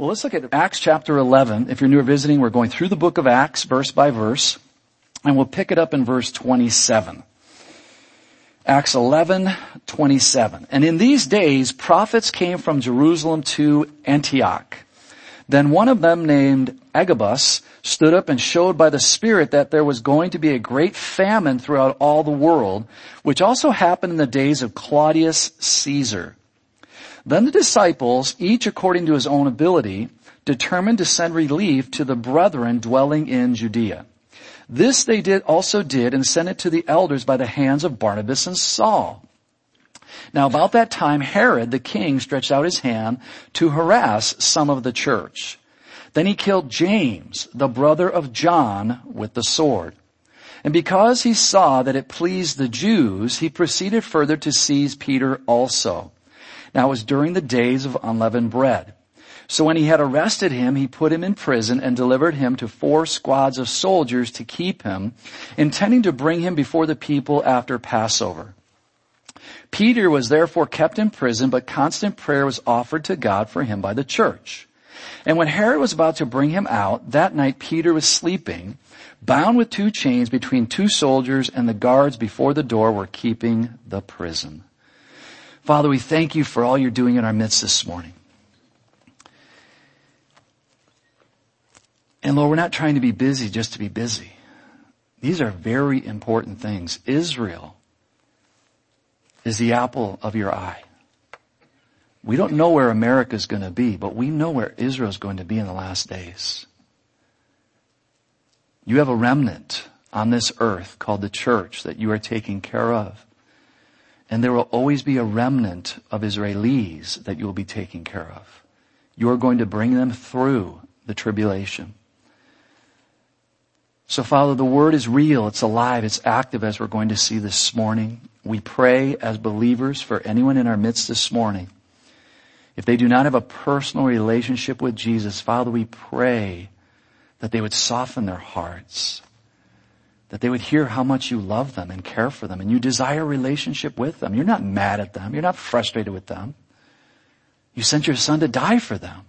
Well, let's look at Acts chapter 11. If you're new or visiting, we're going through the book of Acts verse by verse, and we'll pick it up in verse 27. Acts 11, 27. And in these days, prophets came from Jerusalem to Antioch. Then one of them named Agabus stood up and showed by the Spirit that there was going to be a great famine throughout all the world, which also happened in the days of Claudius Caesar. Then the disciples, each according to his own ability, determined to send relief to the brethren dwelling in Judea. This they did also did and sent it to the elders by the hands of Barnabas and Saul. Now about that time Herod the king stretched out his hand to harass some of the church. Then he killed James, the brother of John, with the sword. And because he saw that it pleased the Jews, he proceeded further to seize Peter also. Now it was during the days of unleavened bread. So when he had arrested him, he put him in prison and delivered him to four squads of soldiers to keep him, intending to bring him before the people after Passover. Peter was therefore kept in prison, but constant prayer was offered to God for him by the church. And when Herod was about to bring him out, that night Peter was sleeping, bound with two chains between two soldiers, and the guards before the door were keeping the prison. Father, we thank you for all you're doing in our midst this morning. And Lord, we're not trying to be busy just to be busy. These are very important things. Israel is the apple of your eye. We don't know where America is going to be, but we know where Israel is going to be in the last days. You have a remnant on this earth called the church that you are taking care of. And there will always be a remnant of Israelis that you will be taking care of. You are going to bring them through the tribulation. So Father, the Word is real, it's alive, it's active as we're going to see this morning. We pray as believers for anyone in our midst this morning. If they do not have a personal relationship with Jesus, Father, we pray that they would soften their hearts that they would hear how much you love them and care for them and you desire a relationship with them. You're not mad at them. You're not frustrated with them. You sent your son to die for them.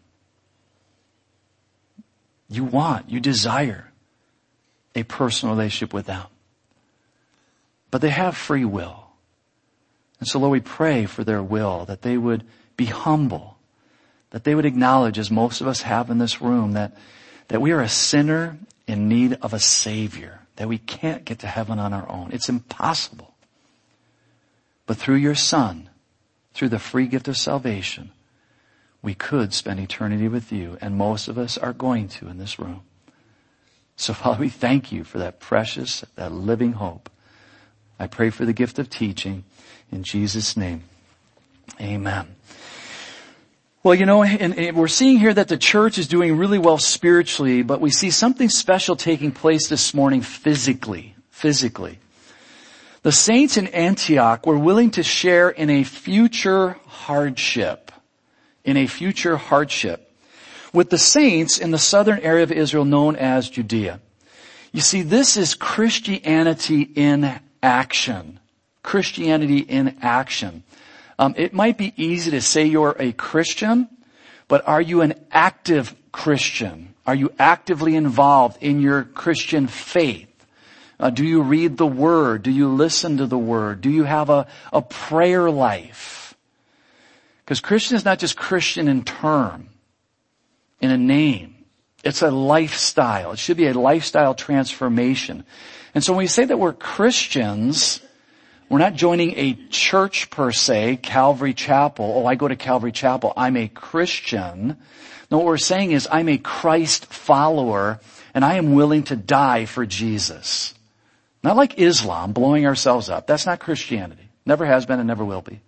You want, you desire a personal relationship with them. But they have free will. And so Lord, we pray for their will, that they would be humble, that they would acknowledge, as most of us have in this room, that, that we are a sinner in need of a savior that we can't get to heaven on our own. It's impossible. But through your son, through the free gift of salvation, we could spend eternity with you, and most of us are going to in this room. So Father, we thank you for that precious, that living hope. I pray for the gift of teaching in Jesus' name. Amen. Well, you know, and, and, we're seeing here that the church is doing really well spiritually, but we see something special taking place this morning physically. Physically. The saints in Antioch were willing to share in a future hardship. In a future hardship. With the saints in the southern area of Israel known as Judea. You see, this is Christianity in action. Christianity in action. Um, it might be easy to say you're a Christian, but are you an active Christian? Are you actively involved in your Christian faith? Uh, do you read the Word? Do you listen to the Word? Do you have a, a prayer life? Because Christian is not just Christian in term, in a name. It's a lifestyle. It should be a lifestyle transformation. And so when we say that we're Christians, we're not joining a church per se, Calvary Chapel. Oh, I go to Calvary Chapel. I'm a Christian. No, what we're saying is I'm a Christ follower and I am willing to die for Jesus. Not like Islam, blowing ourselves up. That's not Christianity. Never has been and never will be.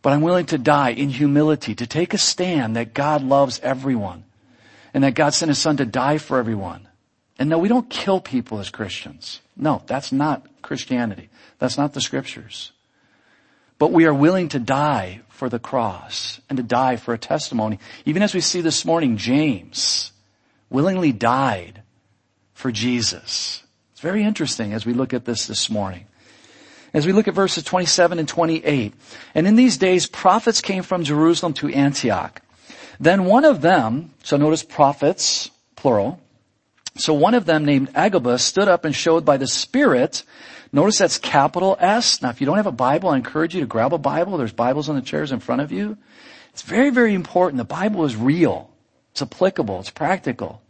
But I'm willing to die in humility, to take a stand that God loves everyone and that God sent his son to die for everyone. And no, we don't kill people as Christians. No, that's not Christianity. That's not the scriptures. But we are willing to die for the cross and to die for a testimony. Even as we see this morning, James willingly died for Jesus. It's very interesting as we look at this this morning. As we look at verses 27 and 28, and in these days prophets came from Jerusalem to Antioch. Then one of them, so notice prophets, plural. So one of them named Agabus stood up and showed by the Spirit Notice that's capital S. Now if you don't have a Bible, I encourage you to grab a Bible. There's Bibles on the chairs in front of you. It's very, very important. The Bible is real. It's applicable. It's practical.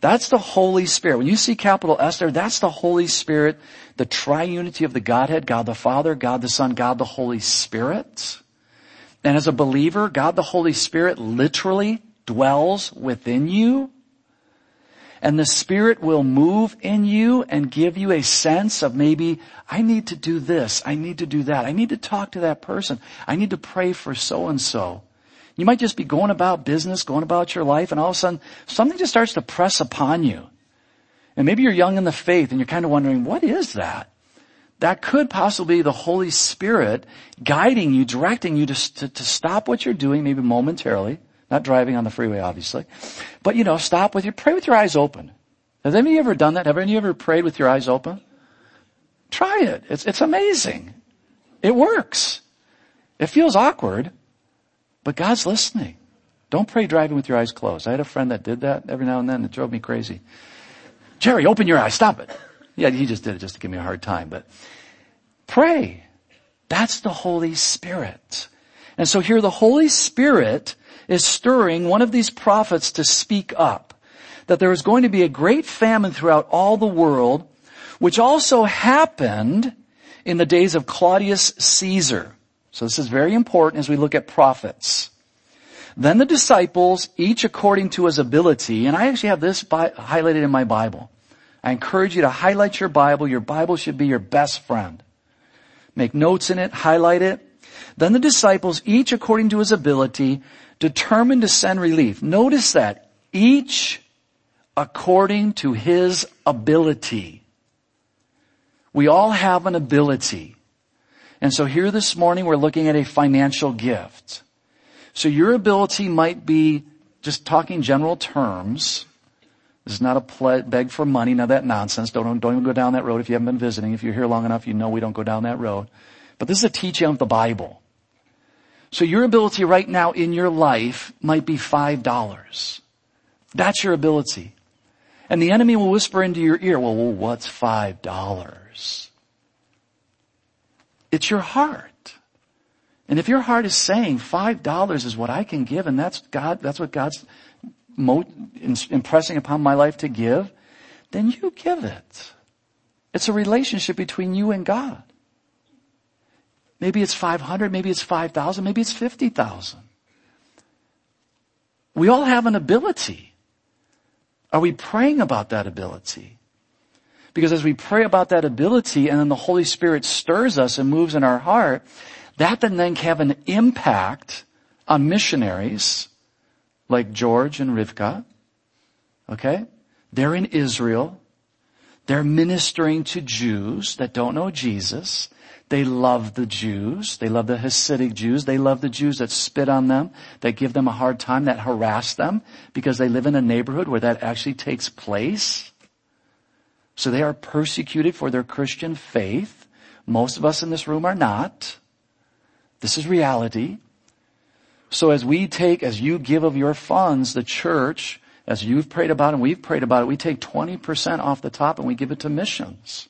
That's the Holy Spirit. When you see capital S there, that's the Holy Spirit, the triunity of the Godhead, God the Father, God the Son, God the Holy Spirit. And as a believer, God the Holy Spirit literally dwells within you. And the Spirit will move in you and give you a sense of maybe, I need to do this, I need to do that, I need to talk to that person, I need to pray for so and so. You might just be going about business, going about your life, and all of a sudden something just starts to press upon you. And maybe you're young in the faith and you're kind of wondering, what is that? That could possibly be the Holy Spirit guiding you, directing you to, to, to stop what you're doing, maybe momentarily, not driving on the freeway, obviously, but you know, stop with your, pray with your eyes open. Has anybody ever done that? Have any of you ever prayed with your eyes open? Try it. It's, it's amazing. It works. It feels awkward, but God's listening. Don't pray driving with your eyes closed. I had a friend that did that every now and then. It drove me crazy. Jerry, open your eyes. Stop it. Yeah, he just did it just to give me a hard time, but pray. That's the Holy Spirit. And so here the Holy Spirit is stirring one of these prophets to speak up. That there is going to be a great famine throughout all the world, which also happened in the days of Claudius Caesar. So this is very important as we look at prophets. Then the disciples, each according to his ability, and I actually have this highlighted in my Bible. I encourage you to highlight your Bible. Your Bible should be your best friend. Make notes in it, highlight it. Then the disciples, each according to his ability, determined to send relief. Notice that. Each according to his ability. We all have an ability. And so here this morning we're looking at a financial gift. So your ability might be just talking general terms. This is not a ple- beg for money, of that nonsense. Don't, don't even go down that road if you haven't been visiting. If you're here long enough, you know we don't go down that road. But this is a teaching of the Bible. So your ability right now in your life might be $5. That's your ability. And the enemy will whisper into your ear, well, well what's $5? It's your heart. And if your heart is saying five dollars is what I can give and that's God, that's what God's impressing upon my life to give, then you give it. It's a relationship between you and God. Maybe it's 500, maybe it's 5,000, maybe it's 50,000. We all have an ability. Are we praying about that ability? Because as we pray about that ability and then the Holy Spirit stirs us and moves in our heart, that then, can have an impact on missionaries like George and Rivka. Okay? They're in Israel. They're ministering to Jews that don't know Jesus. They love the Jews. They love the Hasidic Jews. They love the Jews that spit on them, that give them a hard time, that harass them because they live in a neighborhood where that actually takes place. So they are persecuted for their Christian faith. Most of us in this room are not. This is reality. So as we take, as you give of your funds, the church, as you've prayed about and we've prayed about it, we take 20% off the top and we give it to missions.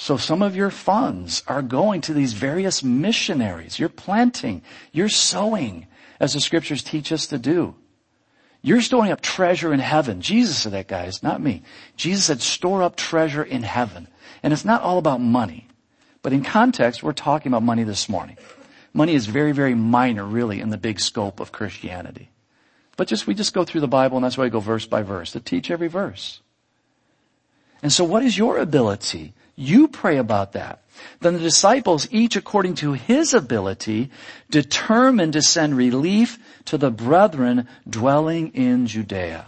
So some of your funds are going to these various missionaries. You're planting, you're sowing, as the scriptures teach us to do. You're storing up treasure in heaven. Jesus said that, guys, not me. Jesus said, store up treasure in heaven. And it's not all about money. But in context, we're talking about money this morning. Money is very, very minor, really, in the big scope of Christianity. But just, we just go through the Bible and that's why we go verse by verse to teach every verse. And so what is your ability? You pray about that. Then the disciples, each according to his ability, determined to send relief to the brethren dwelling in Judea.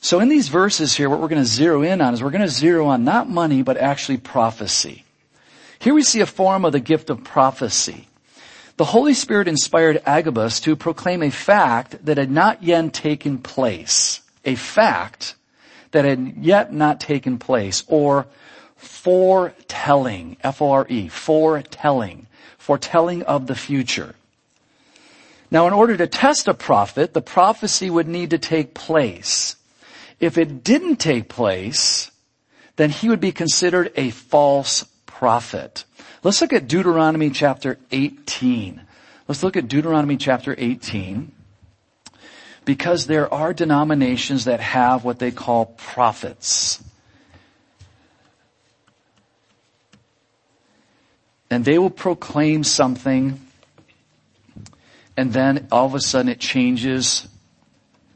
So in these verses here, what we're going to zero in on is we're going to zero on not money, but actually prophecy. Here we see a form of the gift of prophecy. The Holy Spirit inspired Agabus to proclaim a fact that had not yet taken place. A fact that had yet not taken place, or foretelling, F-O-R-E, foretelling, foretelling of the future. Now in order to test a prophet, the prophecy would need to take place. If it didn't take place, then he would be considered a false prophet. Let's look at Deuteronomy chapter 18. Let's look at Deuteronomy chapter 18 because there are denominations that have what they call prophets. And they will proclaim something and then all of a sudden it changes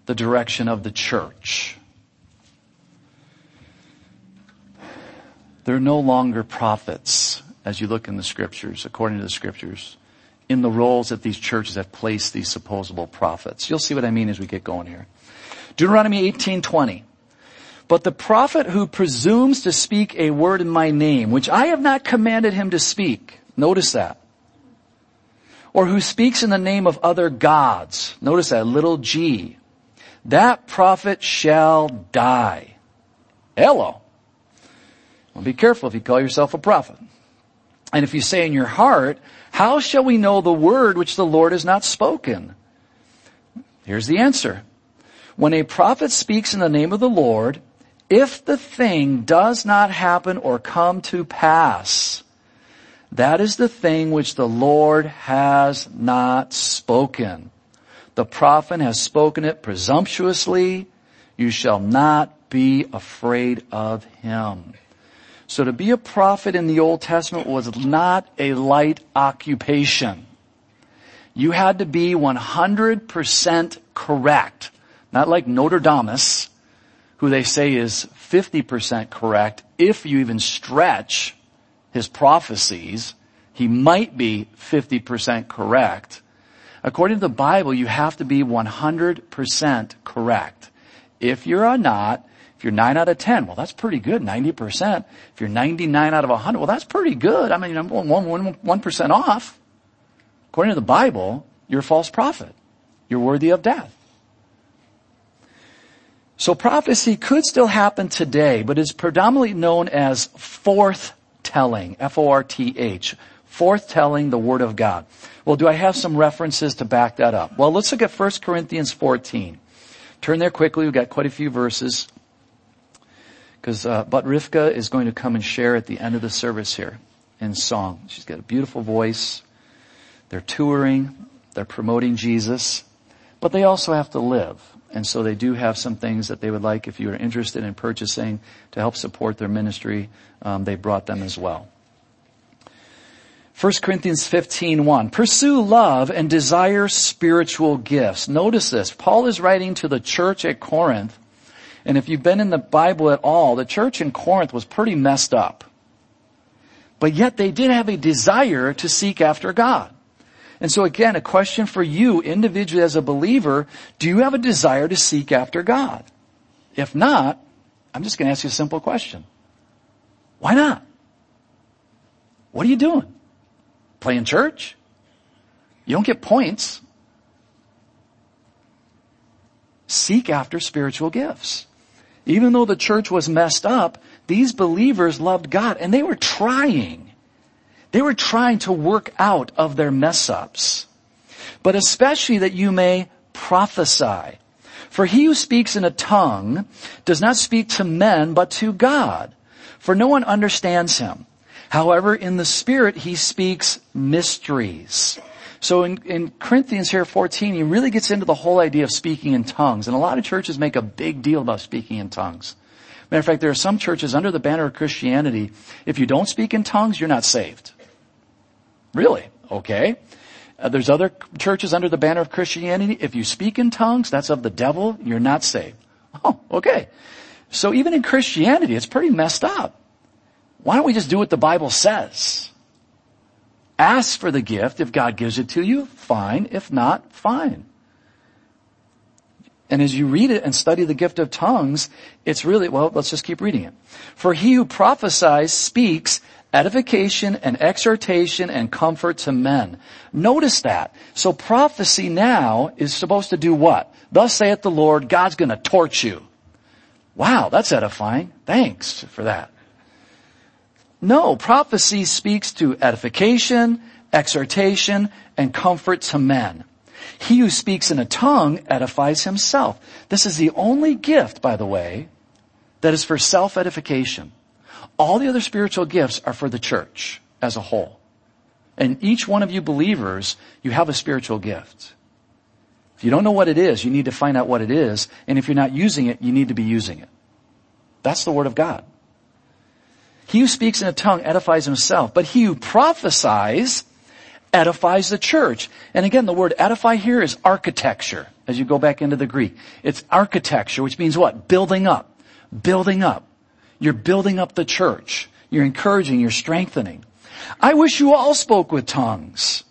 the direction of the church. They're no longer prophets as you look in the scriptures, according to the scriptures in the roles that these churches have placed these supposable prophets. You'll see what I mean as we get going here. Deuteronomy 18:20. But the prophet who presumes to speak a word in my name, which I have not commanded him to speak, notice that. Or who speaks in the name of other gods, notice that little g, that prophet shall die. Hello. Well, be careful if you call yourself a prophet. And if you say in your heart, how shall we know the word which the Lord has not spoken? Here's the answer. When a prophet speaks in the name of the Lord, if the thing does not happen or come to pass, that is the thing which the Lord has not spoken. The prophet has spoken it presumptuously. You shall not be afraid of him. So to be a prophet in the Old Testament was not a light occupation. You had to be 100% correct. Not like Nostradamus, who they say is 50% correct. If you even stretch his prophecies, he might be 50% correct. According to the Bible, you have to be 100% correct. If you're not, if you're 9 out of 10, well that's pretty good, 90%. If you're 99 out of 100, well that's pretty good. I mean, I'm 1%, 1% off. According to the Bible, you're a false prophet. You're worthy of death. So prophecy could still happen today, but is predominantly known as forth telling, F-O-R-T-H, forth telling the Word of God. Well, do I have some references to back that up? Well, let's look at 1 Corinthians 14. Turn there quickly, we've got quite a few verses because uh, but Rivka is going to come and share at the end of the service here in song. She's got a beautiful voice. They're touring, they're promoting Jesus, but they also have to live. And so they do have some things that they would like if you are interested in purchasing to help support their ministry. Um, they brought them as well. 1 Corinthians 15, 1. Pursue love and desire spiritual gifts. Notice this. Paul is writing to the church at Corinth and if you've been in the Bible at all, the church in Corinth was pretty messed up. But yet they did have a desire to seek after God. And so again, a question for you individually as a believer, do you have a desire to seek after God? If not, I'm just going to ask you a simple question. Why not? What are you doing? Playing church? You don't get points. Seek after spiritual gifts. Even though the church was messed up, these believers loved God and they were trying. They were trying to work out of their mess ups. But especially that you may prophesy. For he who speaks in a tongue does not speak to men but to God. For no one understands him. However, in the spirit he speaks mysteries. So in, in Corinthians here 14, he really gets into the whole idea of speaking in tongues. And a lot of churches make a big deal about speaking in tongues. Matter of fact, there are some churches under the banner of Christianity, if you don't speak in tongues, you're not saved. Really? Okay. Uh, there's other churches under the banner of Christianity. If you speak in tongues, that's of the devil, you're not saved. Oh, okay. So even in Christianity, it's pretty messed up. Why don't we just do what the Bible says? Ask for the gift. If God gives it to you, fine. If not, fine. And as you read it and study the gift of tongues, it's really, well, let's just keep reading it. For he who prophesies speaks edification and exhortation and comfort to men. Notice that. So prophecy now is supposed to do what? Thus saith the Lord, God's gonna torch you. Wow, that's edifying. Thanks for that. No, prophecy speaks to edification, exhortation, and comfort to men. He who speaks in a tongue edifies himself. This is the only gift, by the way, that is for self-edification. All the other spiritual gifts are for the church as a whole. And each one of you believers, you have a spiritual gift. If you don't know what it is, you need to find out what it is. And if you're not using it, you need to be using it. That's the Word of God. He who speaks in a tongue edifies himself, but he who prophesies edifies the church. And again, the word edify here is architecture, as you go back into the Greek. It's architecture, which means what? Building up. Building up. You're building up the church. You're encouraging, you're strengthening. I wish you all spoke with tongues,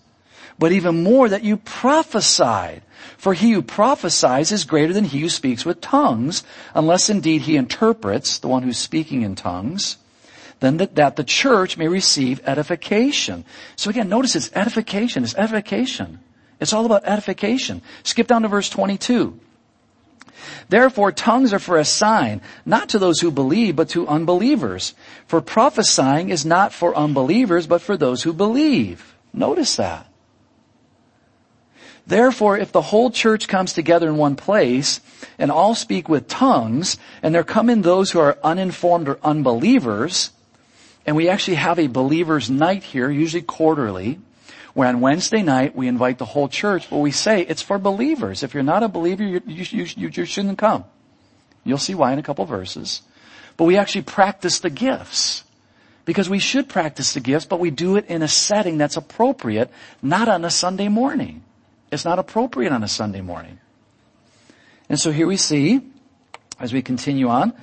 but even more that you prophesied. For he who prophesies is greater than he who speaks with tongues, unless indeed he interprets, the one who's speaking in tongues then that, that the church may receive edification. So again, notice it's edification, it's edification. It's all about edification. Skip down to verse 22. Therefore, tongues are for a sign, not to those who believe, but to unbelievers. For prophesying is not for unbelievers, but for those who believe. Notice that. Therefore, if the whole church comes together in one place and all speak with tongues, and there come in those who are uninformed or unbelievers, and we actually have a believer's night here, usually quarterly, where on Wednesday night we invite the whole church, but we say it's for believers. If you're not a believer, you, you, you, you shouldn't come. You'll see why in a couple verses. But we actually practice the gifts. Because we should practice the gifts, but we do it in a setting that's appropriate, not on a Sunday morning. It's not appropriate on a Sunday morning. And so here we see, as we continue on,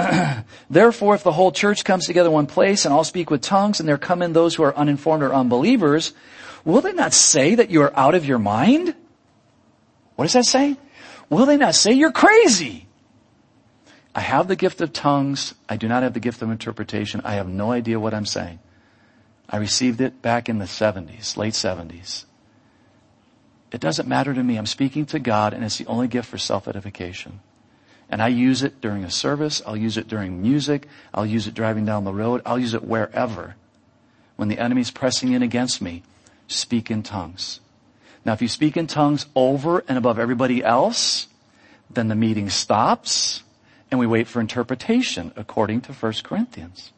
Therefore, if the whole church comes together in one place and all speak with tongues and there come in those who are uninformed or unbelievers, will they not say that you are out of your mind? What does that say? Will they not say you're crazy? I have the gift of tongues. I do not have the gift of interpretation. I have no idea what I'm saying. I received it back in the 70s, late 70s. It doesn't matter to me. I'm speaking to God and it's the only gift for self-edification. And I use it during a service. I'll use it during music. I'll use it driving down the road. I'll use it wherever. When the enemy's pressing in against me, speak in tongues. Now if you speak in tongues over and above everybody else, then the meeting stops and we wait for interpretation according to 1 Corinthians.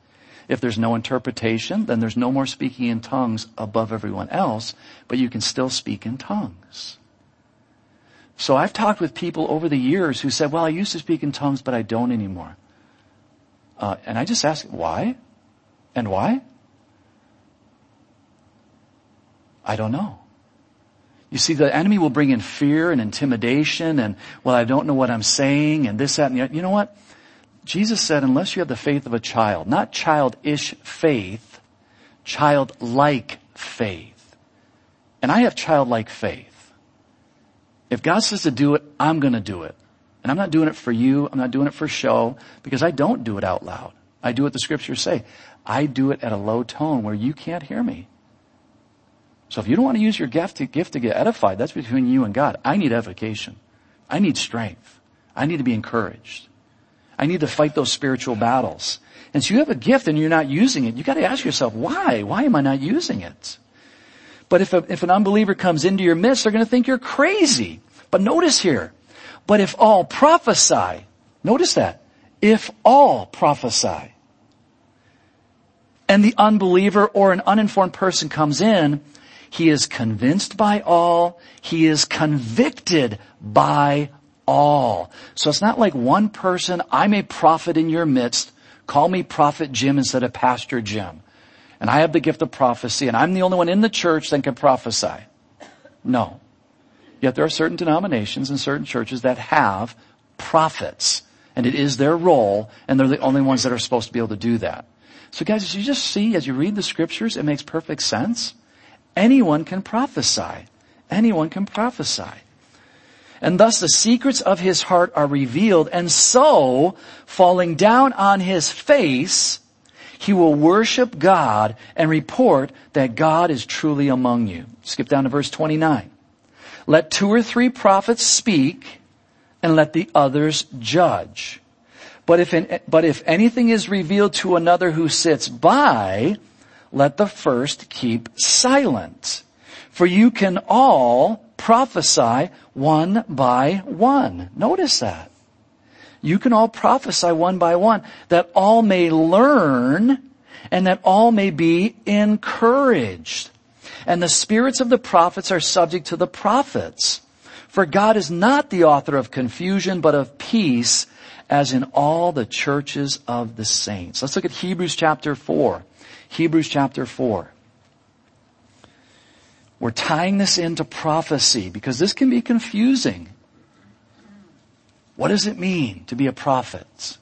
If there's no interpretation, then there's no more speaking in tongues above everyone else, but you can still speak in tongues. So I've talked with people over the years who said, well, I used to speak in tongues, but I don't anymore. Uh, and I just ask, why? And why? I don't know. You see, the enemy will bring in fear and intimidation and, well, I don't know what I'm saying and this, that, and the You know what? Jesus said, unless you have the faith of a child, not childish faith, childlike faith. And I have childlike faith. If God says to do it, I'm going to do it. And I'm not doing it for you. I'm not doing it for show because I don't do it out loud. I do what the scriptures say. I do it at a low tone where you can't hear me. So if you don't want to use your gift to, gift to get edified, that's between you and God. I need edification. I need strength. I need to be encouraged. I need to fight those spiritual battles. And so you have a gift and you're not using it. You got to ask yourself, why? Why am I not using it? But if, a, if an unbeliever comes into your midst, they're going to think you're crazy. But notice here, but if all prophesy, notice that, if all prophesy, and the unbeliever or an uninformed person comes in, he is convinced by all, he is convicted by all. So it's not like one person, I'm a prophet in your midst, call me prophet Jim instead of pastor Jim and I have the gift of prophecy and I'm the only one in the church that can prophesy. No. Yet there are certain denominations and certain churches that have prophets and it is their role and they're the only ones that are supposed to be able to do that. So guys, as you just see, as you read the scriptures, it makes perfect sense. Anyone can prophesy. Anyone can prophesy. And thus the secrets of his heart are revealed and so, falling down on his face, he will worship God and report that God is truly among you. Skip down to verse 29. Let two or three prophets speak and let the others judge. But if, in, but if anything is revealed to another who sits by, let the first keep silent. For you can all prophesy one by one. Notice that. You can all prophesy one by one that all may learn and that all may be encouraged. And the spirits of the prophets are subject to the prophets. For God is not the author of confusion, but of peace, as in all the churches of the saints. Let's look at Hebrews chapter 4. Hebrews chapter 4. We're tying this into prophecy because this can be confusing. What does it mean to be a prophet?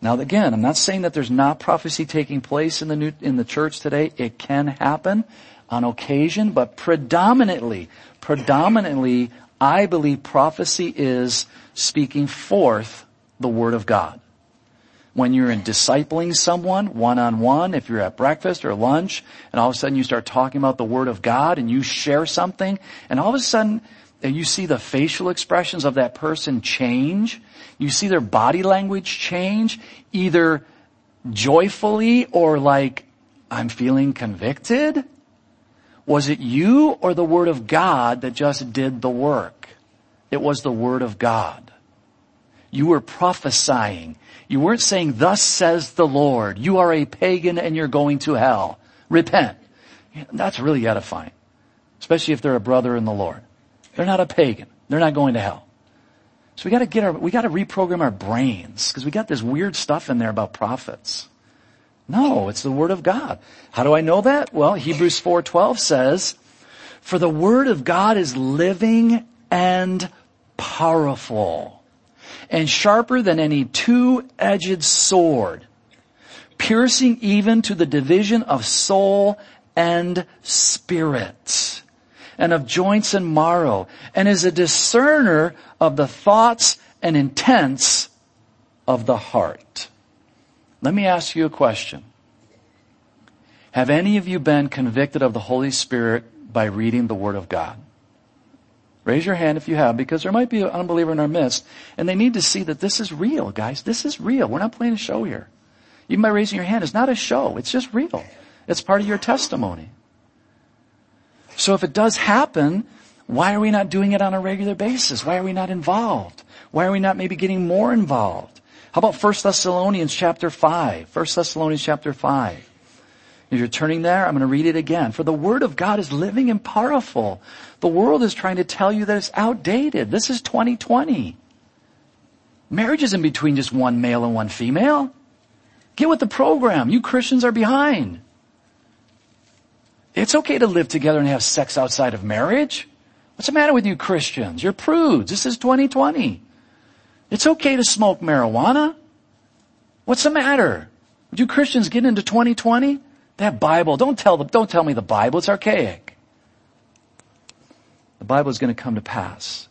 Now again, I'm not saying that there's not prophecy taking place in the new, in the church today. It can happen on occasion, but predominantly, predominantly, I believe prophecy is speaking forth the Word of God. When you're in discipling someone one on one, if you're at breakfast or lunch, and all of a sudden you start talking about the Word of God and you share something, and all of a sudden you see the facial expressions of that person change, you see their body language change, either joyfully or like, I'm feeling convicted, was it you or the Word of God that just did the work? It was the Word of God. You were prophesying. You weren't saying, thus says the Lord. You are a pagan and you're going to hell. Repent. That's really edifying. Especially if they're a brother in the Lord. They're not a pagan. They're not going to hell. So we gotta get our, we gotta reprogram our brains because we got this weird stuff in there about prophets. No, it's the Word of God. How do I know that? Well, Hebrews 4.12 says, For the Word of God is living and powerful and sharper than any two-edged sword, piercing even to the division of soul and spirit and of joints and marrow and is a discerner of the thoughts and intents of the heart. Let me ask you a question. Have any of you been convicted of the Holy Spirit by reading the Word of God? Raise your hand if you have, because there might be an unbeliever in our midst, and they need to see that this is real, guys. This is real. We're not playing a show here. Even by raising your hand, it's not a show. It's just real. It's part of your testimony. So if it does happen, why are we not doing it on a regular basis? Why are we not involved? Why are we not maybe getting more involved? How about 1 Thessalonians chapter 5? 1 Thessalonians chapter 5. If you're turning there, I'm going to read it again. For the word of God is living and powerful. The world is trying to tell you that it's outdated. This is 2020. Marriage isn't between just one male and one female. Get with the program. You Christians are behind. It's okay to live together and have sex outside of marriage. What's the matter with you Christians? You're prudes. This is 2020. It's okay to smoke marijuana. What's the matter? Would you Christians get into 2020? That Bible, don't tell them, don't tell me the Bible, it's archaic. The Bible is going to come to pass.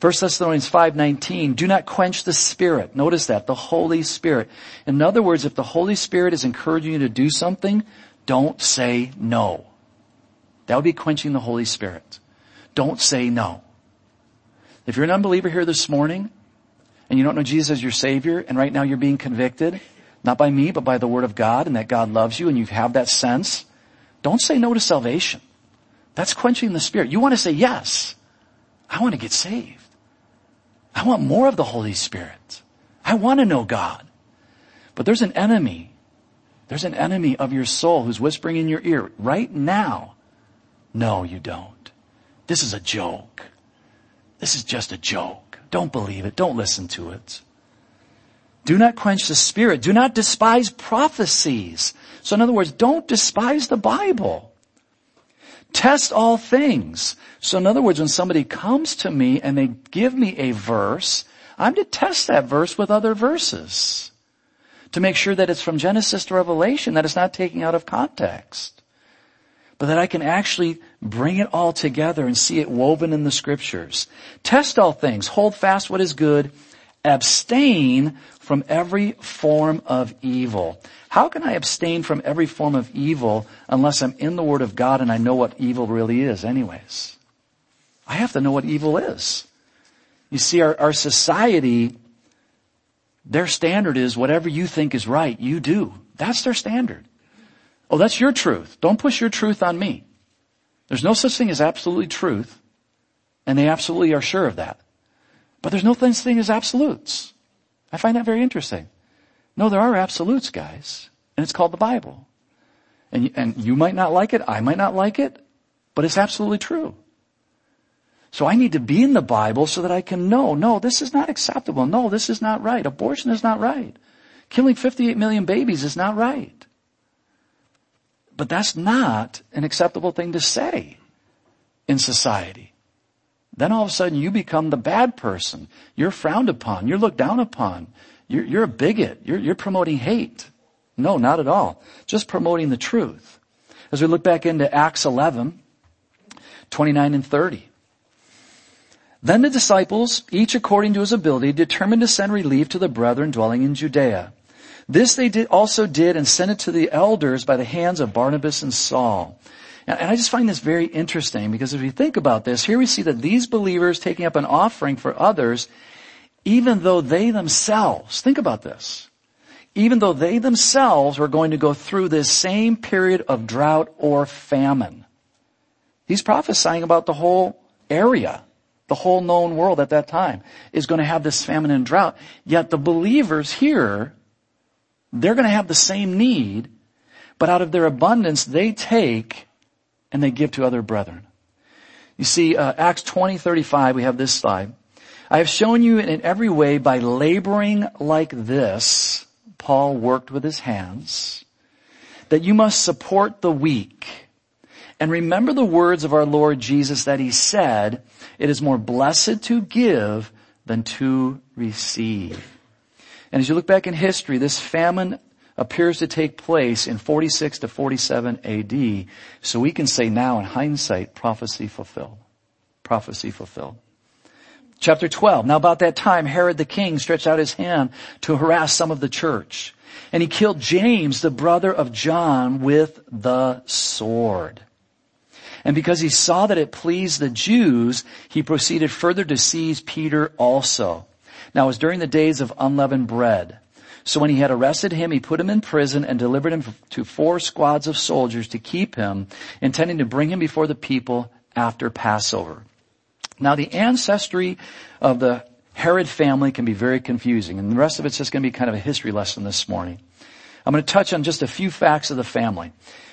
1 Thessalonians 5:19 do not quench the spirit notice that the holy spirit in other words if the holy spirit is encouraging you to do something don't say no that would be quenching the holy spirit don't say no if you're an unbeliever here this morning and you don't know Jesus as your Savior, and right now you're being convicted, not by me, but by the Word of God, and that God loves you, and you have that sense, don't say no to salvation. That's quenching the Spirit. You want to say yes. I want to get saved. I want more of the Holy Spirit. I want to know God. But there's an enemy. There's an enemy of your soul who's whispering in your ear right now. No, you don't. This is a joke. This is just a joke. Don't believe it. Don't listen to it. Do not quench the spirit. Do not despise prophecies. So in other words, don't despise the Bible. Test all things. So in other words, when somebody comes to me and they give me a verse, I'm to test that verse with other verses to make sure that it's from Genesis to Revelation, that it's not taken out of context but that I can actually bring it all together and see it woven in the scriptures. Test all things, hold fast what is good, abstain from every form of evil. How can I abstain from every form of evil unless I'm in the Word of God and I know what evil really is anyways? I have to know what evil is. You see, our, our society, their standard is whatever you think is right, you do. That's their standard. Oh, that's your truth. Don't push your truth on me. There's no such thing as absolute truth. And they absolutely are sure of that. But there's no such thing as absolutes. I find that very interesting. No, there are absolutes, guys. And it's called the Bible. And, and you might not like it, I might not like it, but it's absolutely true. So I need to be in the Bible so that I can know, no, this is not acceptable. No, this is not right. Abortion is not right. Killing 58 million babies is not right. But that's not an acceptable thing to say in society. Then all of a sudden you become the bad person. You're frowned upon. You're looked down upon. You're, you're a bigot. You're, you're promoting hate. No, not at all. Just promoting the truth. As we look back into Acts 11, 29 and 30. Then the disciples, each according to his ability, determined to send relief to the brethren dwelling in Judea. This they did, also did and sent it to the elders by the hands of Barnabas and Saul. And, and I just find this very interesting because if you think about this, here we see that these believers taking up an offering for others, even though they themselves, think about this, even though they themselves were going to go through this same period of drought or famine. He's prophesying about the whole area the whole known world at that time is going to have this famine and drought. Yet the believers here, they're going to have the same need, but out of their abundance, they take and they give to other brethren. You see, uh, Acts 20, 35, we have this slide. I have shown you in every way by laboring like this, Paul worked with his hands, that you must support the weak and remember the words of our Lord Jesus that he said, it is more blessed to give than to receive. And as you look back in history, this famine appears to take place in 46 to 47 AD. So we can say now in hindsight, prophecy fulfilled. Prophecy fulfilled. Chapter 12. Now about that time, Herod the king stretched out his hand to harass some of the church. And he killed James, the brother of John, with the sword. And because he saw that it pleased the Jews, he proceeded further to seize Peter also. Now it was during the days of unleavened bread. So when he had arrested him, he put him in prison and delivered him to four squads of soldiers to keep him, intending to bring him before the people after Passover. Now the ancestry of the Herod family can be very confusing, and the rest of it's just going to be kind of a history lesson this morning. I'm going to touch on just a few facts of the family.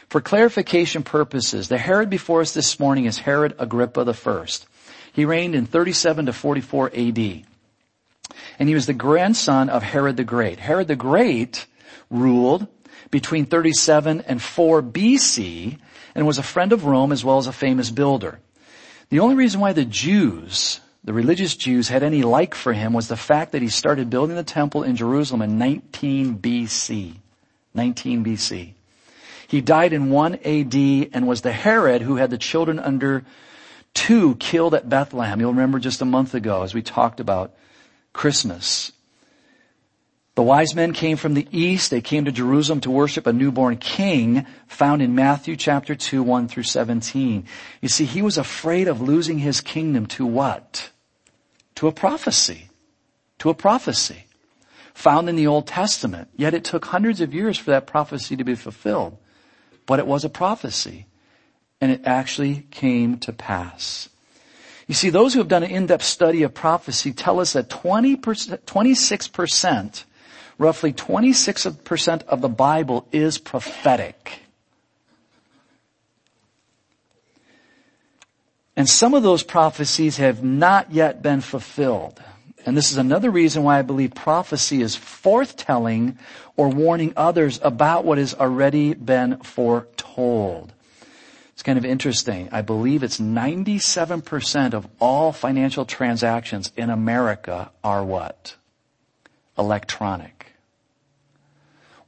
For clarification purposes, the Herod before us this morning is Herod Agrippa I. He reigned in 37 to 44 AD. And he was the grandson of Herod the Great. Herod the Great ruled between 37 and 4 BC and was a friend of Rome as well as a famous builder. The only reason why the Jews, the religious Jews, had any like for him was the fact that he started building the temple in Jerusalem in 19 BC. 19 BC. He died in 1 AD and was the Herod who had the children under two killed at Bethlehem. You'll remember just a month ago as we talked about Christmas. The wise men came from the east. They came to Jerusalem to worship a newborn king found in Matthew chapter 2, 1 through 17. You see, he was afraid of losing his kingdom to what? To a prophecy. To a prophecy. Found in the Old Testament. Yet it took hundreds of years for that prophecy to be fulfilled but it was a prophecy. And it actually came to pass. You see, those who have done an in-depth study of prophecy tell us that 20%, 26%, roughly 26% of the Bible is prophetic. And some of those prophecies have not yet been fulfilled. And this is another reason why I believe prophecy is forthtelling or warning others about what has already been foretold. It's kind of interesting. I believe it's 97% of all financial transactions in America are what? Electronic.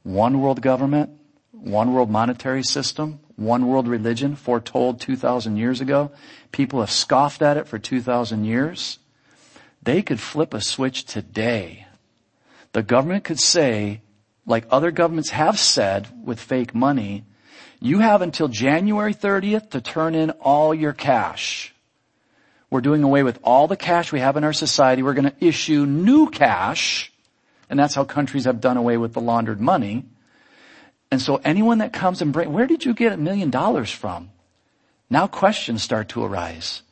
One world government, one world monetary system, one world religion foretold 2,000 years ago. People have scoffed at it for 2,000 years. They could flip a switch today. The government could say, like other governments have said with fake money, you have until January 30th to turn in all your cash. We're doing away with all the cash we have in our society. We're going to issue new cash. And that's how countries have done away with the laundered money. And so anyone that comes and bring, where did you get a million dollars from? Now questions start to arise.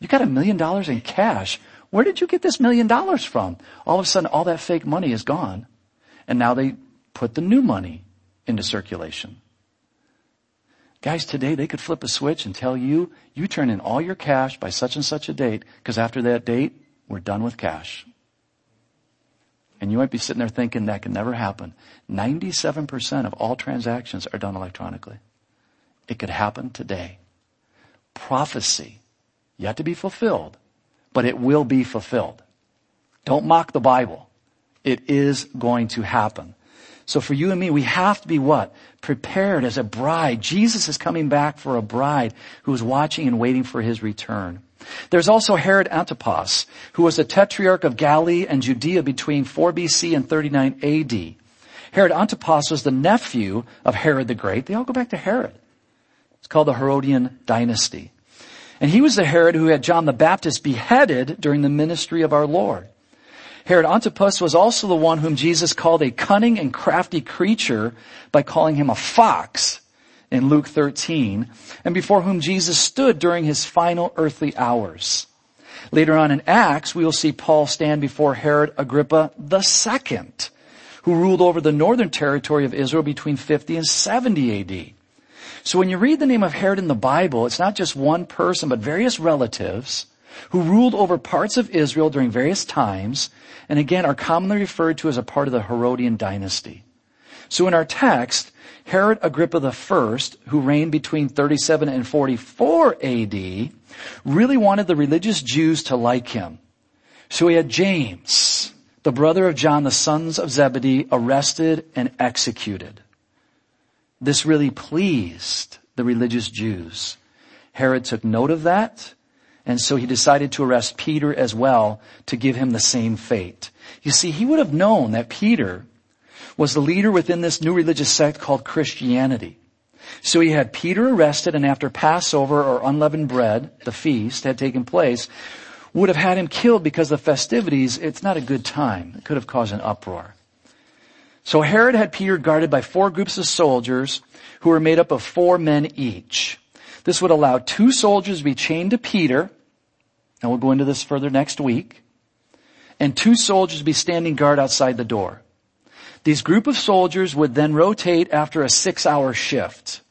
You got a million dollars in cash. Where did you get this million dollars from? All of a sudden, all that fake money is gone. And now they put the new money into circulation. Guys, today they could flip a switch and tell you, you turn in all your cash by such and such a date, because after that date, we're done with cash. And you might be sitting there thinking that can never happen. 97% of all transactions are done electronically. It could happen today. Prophecy, yet to be fulfilled, but it will be fulfilled. Don't mock the Bible. It is going to happen. So for you and me, we have to be what? Prepared as a bride. Jesus is coming back for a bride who is watching and waiting for his return. There's also Herod Antipas, who was a tetrarch of Galilee and Judea between 4 BC and 39 AD. Herod Antipas was the nephew of Herod the Great. They all go back to Herod. It's called the Herodian dynasty. And he was the Herod who had John the Baptist beheaded during the ministry of our Lord. Herod Antipas was also the one whom Jesus called a cunning and crafty creature by calling him a fox in Luke 13, and before whom Jesus stood during his final earthly hours. Later on in Acts, we will see Paul stand before Herod Agrippa II, who ruled over the northern territory of Israel between 50 and 70 AD. So when you read the name of Herod in the Bible, it's not just one person, but various relatives who ruled over parts of Israel during various times, and again are commonly referred to as a part of the Herodian dynasty. So in our text, Herod Agrippa I, who reigned between 37 and 44 AD, really wanted the religious Jews to like him. So he had James, the brother of John, the sons of Zebedee, arrested and executed. This really pleased the religious Jews. Herod took note of that and so he decided to arrest Peter as well to give him the same fate. You see, he would have known that Peter was the leader within this new religious sect called Christianity. So he had Peter arrested and after Passover or unleavened bread, the feast had taken place, would have had him killed because the festivities, it's not a good time. It could have caused an uproar. So Herod had Peter guarded by four groups of soldiers who were made up of four men each. This would allow two soldiers to be chained to Peter, and we'll go into this further next week, and two soldiers be standing guard outside the door. These group of soldiers would then rotate after a six hour shift.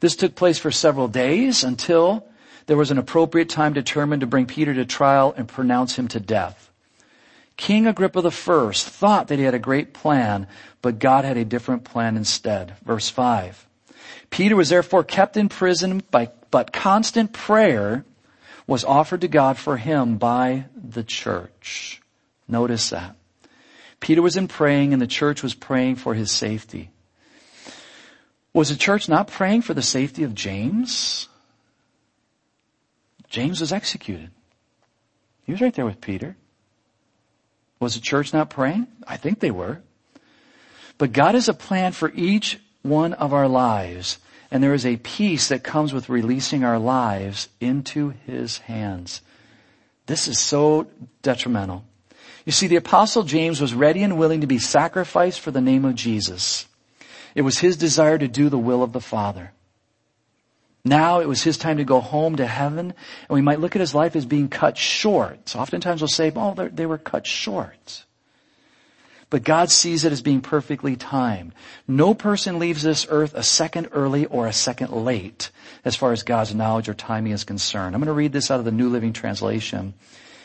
This took place for several days until there was an appropriate time determined to bring Peter to trial and pronounce him to death. King Agrippa I thought that he had a great plan, but God had a different plan instead. Verse 5. Peter was therefore kept in prison by, but constant prayer was offered to God for him by the church. Notice that. Peter was in praying and the church was praying for his safety. Was the church not praying for the safety of James? James was executed. He was right there with Peter. Was the church not praying? I think they were. But God has a plan for each one of our lives. And there is a peace that comes with releasing our lives into His hands. This is so detrimental. You see, the apostle James was ready and willing to be sacrificed for the name of Jesus. It was his desire to do the will of the Father. Now it was his time to go home to heaven, and we might look at his life as being cut short. So oftentimes we'll say, oh, they were cut short but God sees it as being perfectly timed. No person leaves this earth a second early or a second late as far as God's knowledge or timing is concerned. I'm going to read this out of the New Living Translation.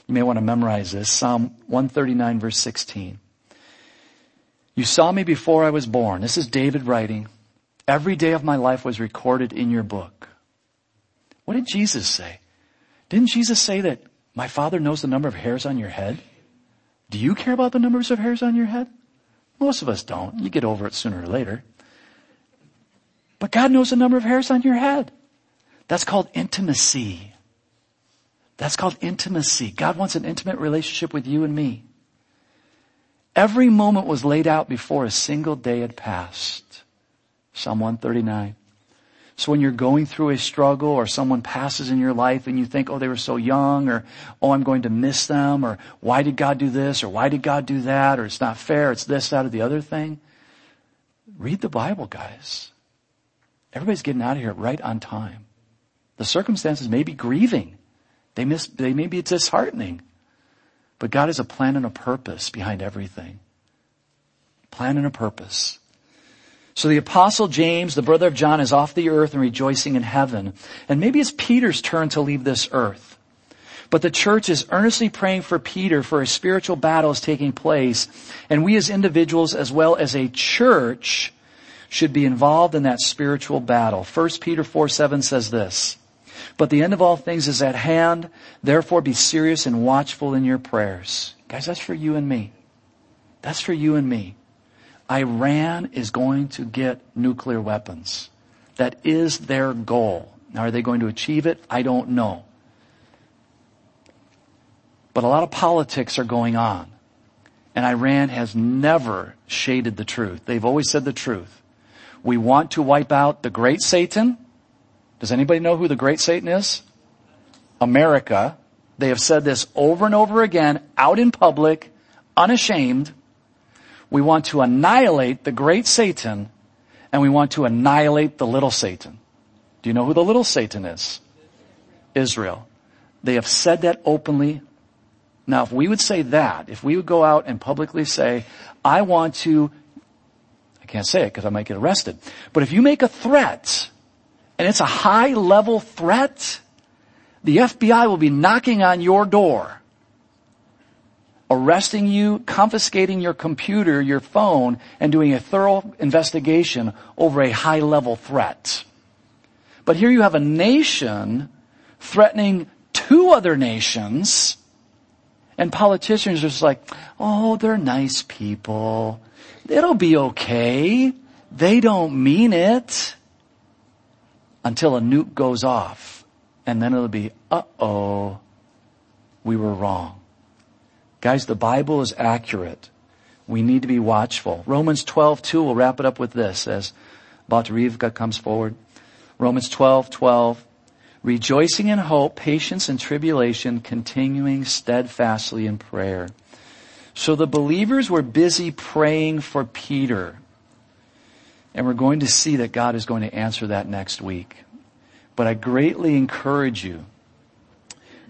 You may want to memorize this. Psalm 139 verse 16. You saw me before I was born. This is David writing. Every day of my life was recorded in your book. What did Jesus say? Didn't Jesus say that my father knows the number of hairs on your head? Do you care about the numbers of hairs on your head? Most of us don't. You get over it sooner or later. But God knows the number of hairs on your head. That's called intimacy. That's called intimacy. God wants an intimate relationship with you and me. Every moment was laid out before a single day had passed. Psalm 139. So when you're going through a struggle or someone passes in your life and you think, oh, they were so young or, oh, I'm going to miss them or why did God do this or why did God do that or it's not fair, it's this, that, or the other thing. Read the Bible, guys. Everybody's getting out of here right on time. The circumstances may be grieving They miss, they may be disheartening. But God has a plan and a purpose behind everything. Plan and a purpose. So the apostle James, the brother of John, is off the earth and rejoicing in heaven. And maybe it's Peter's turn to leave this earth. But the church is earnestly praying for Peter for a spiritual battle is taking place. And we as individuals as well as a church should be involved in that spiritual battle. 1 Peter 4 7 says this. But the end of all things is at hand. Therefore be serious and watchful in your prayers. Guys, that's for you and me. That's for you and me. Iran is going to get nuclear weapons. That is their goal. Now, are they going to achieve it? I don't know. But a lot of politics are going on. And Iran has never shaded the truth. They've always said the truth. We want to wipe out the great Satan. Does anybody know who the great Satan is? America. They have said this over and over again, out in public, unashamed. We want to annihilate the great Satan and we want to annihilate the little Satan. Do you know who the little Satan is? Israel. They have said that openly. Now, if we would say that, if we would go out and publicly say, I want to, I can't say it because I might get arrested, but if you make a threat and it's a high level threat, the FBI will be knocking on your door arresting you, confiscating your computer, your phone, and doing a thorough investigation over a high level threat. But here you have a nation threatening two other nations, and politicians are just like, oh, they're nice people. It'll be okay. They don't mean it. Until a nuke goes off. And then it'll be, uh oh, we were wrong. Guys, the Bible is accurate. We need to be watchful. Romans 12, 2, we'll wrap it up with this as Batarivka comes forward. Romans 12, 12. Rejoicing in hope, patience in tribulation, continuing steadfastly in prayer. So the believers were busy praying for Peter. And we're going to see that God is going to answer that next week. But I greatly encourage you,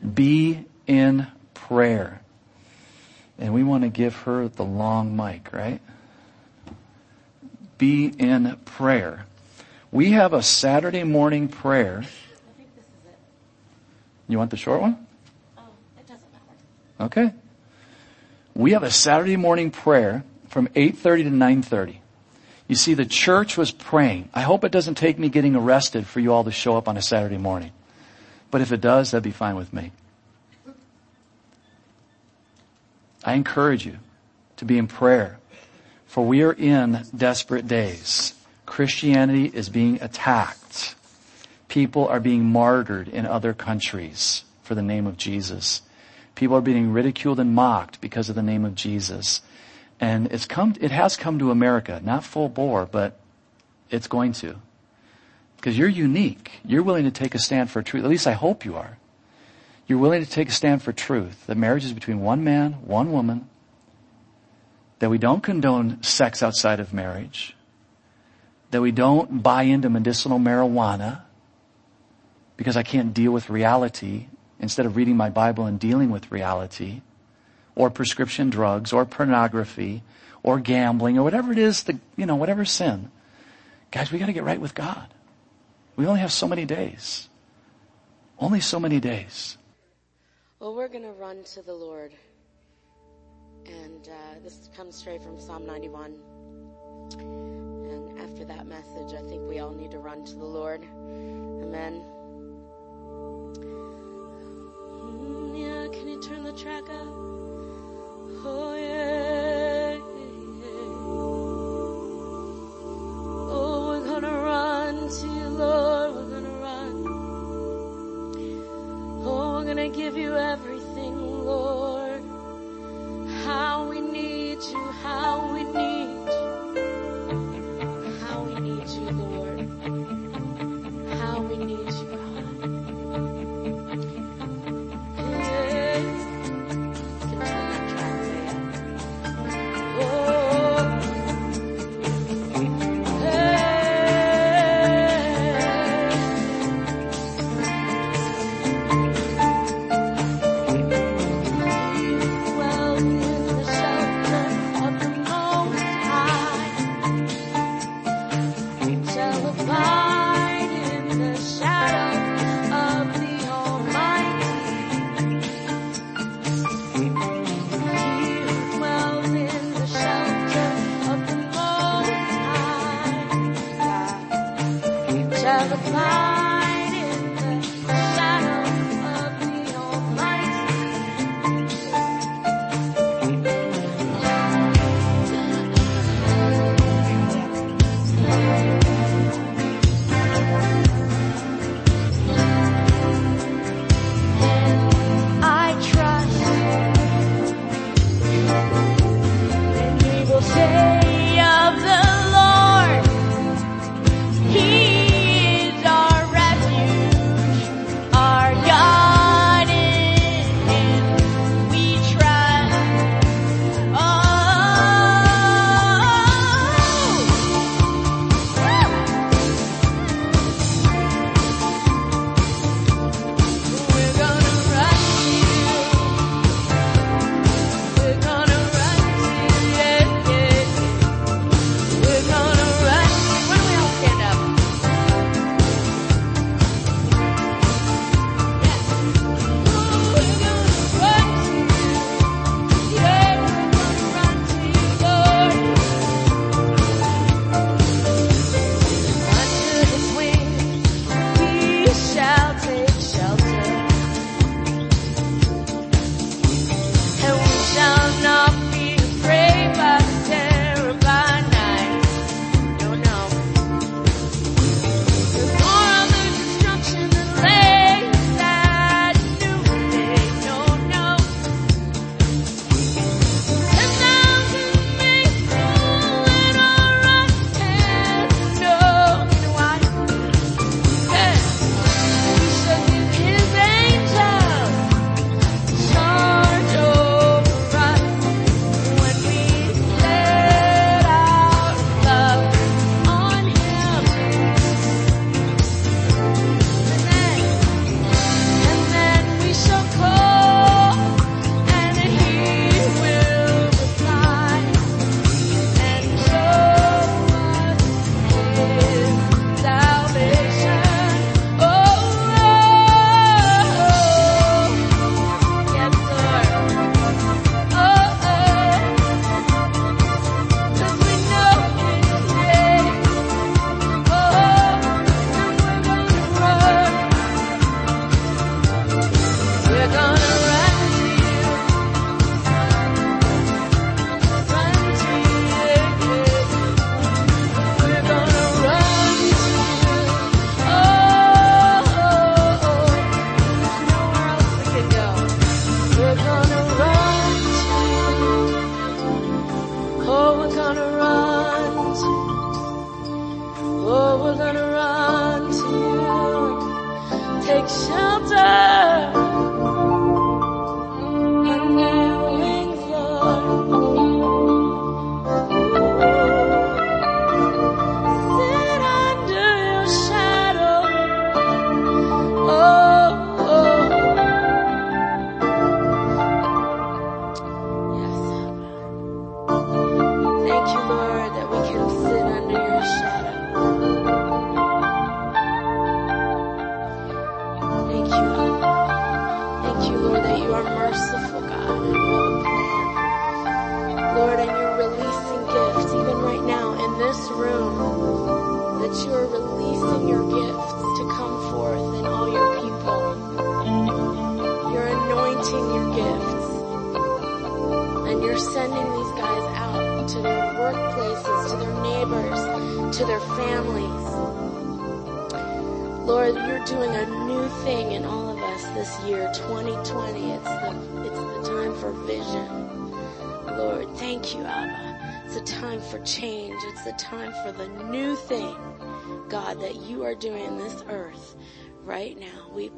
be in prayer. And we want to give her the long mic, right? Be in prayer. We have a Saturday morning prayer. You want the short one? Oh, it doesn't matter. Okay. We have a Saturday morning prayer from 8.30 to 9.30. You see, the church was praying. I hope it doesn't take me getting arrested for you all to show up on a Saturday morning. But if it does, that'd be fine with me. I encourage you to be in prayer, for we are in desperate days. Christianity is being attacked. People are being martyred in other countries for the name of Jesus. People are being ridiculed and mocked because of the name of Jesus. And it's come, it has come to America, not full bore, but it's going to. Because you're unique. You're willing to take a stand for truth. At least I hope you are. You're willing to take a stand for truth. That marriage is between one man, one woman. That we don't condone sex outside of marriage. That we don't buy into medicinal marijuana because I can't deal with reality instead of reading my Bible and dealing with reality or prescription drugs or pornography or gambling or whatever it is, the, you know, whatever sin. Guys, we gotta get right with God. We only have so many days. Only so many days. Well, we're going to run to the Lord. And uh, this comes straight from Psalm 91. And after that message, I think we all need to run to the Lord. Amen. Yeah, can you turn the track up? Oh, yeah.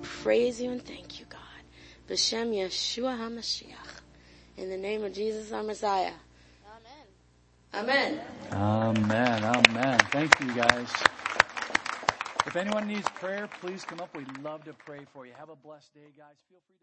Praise you and thank you, God. B'Shem Yeshua HaMashiach. In the name of Jesus our Messiah. Amen. Amen. Amen. Amen. Thank you guys. If anyone needs prayer, please come up. We'd love to pray for you. Have a blessed day, guys. Feel free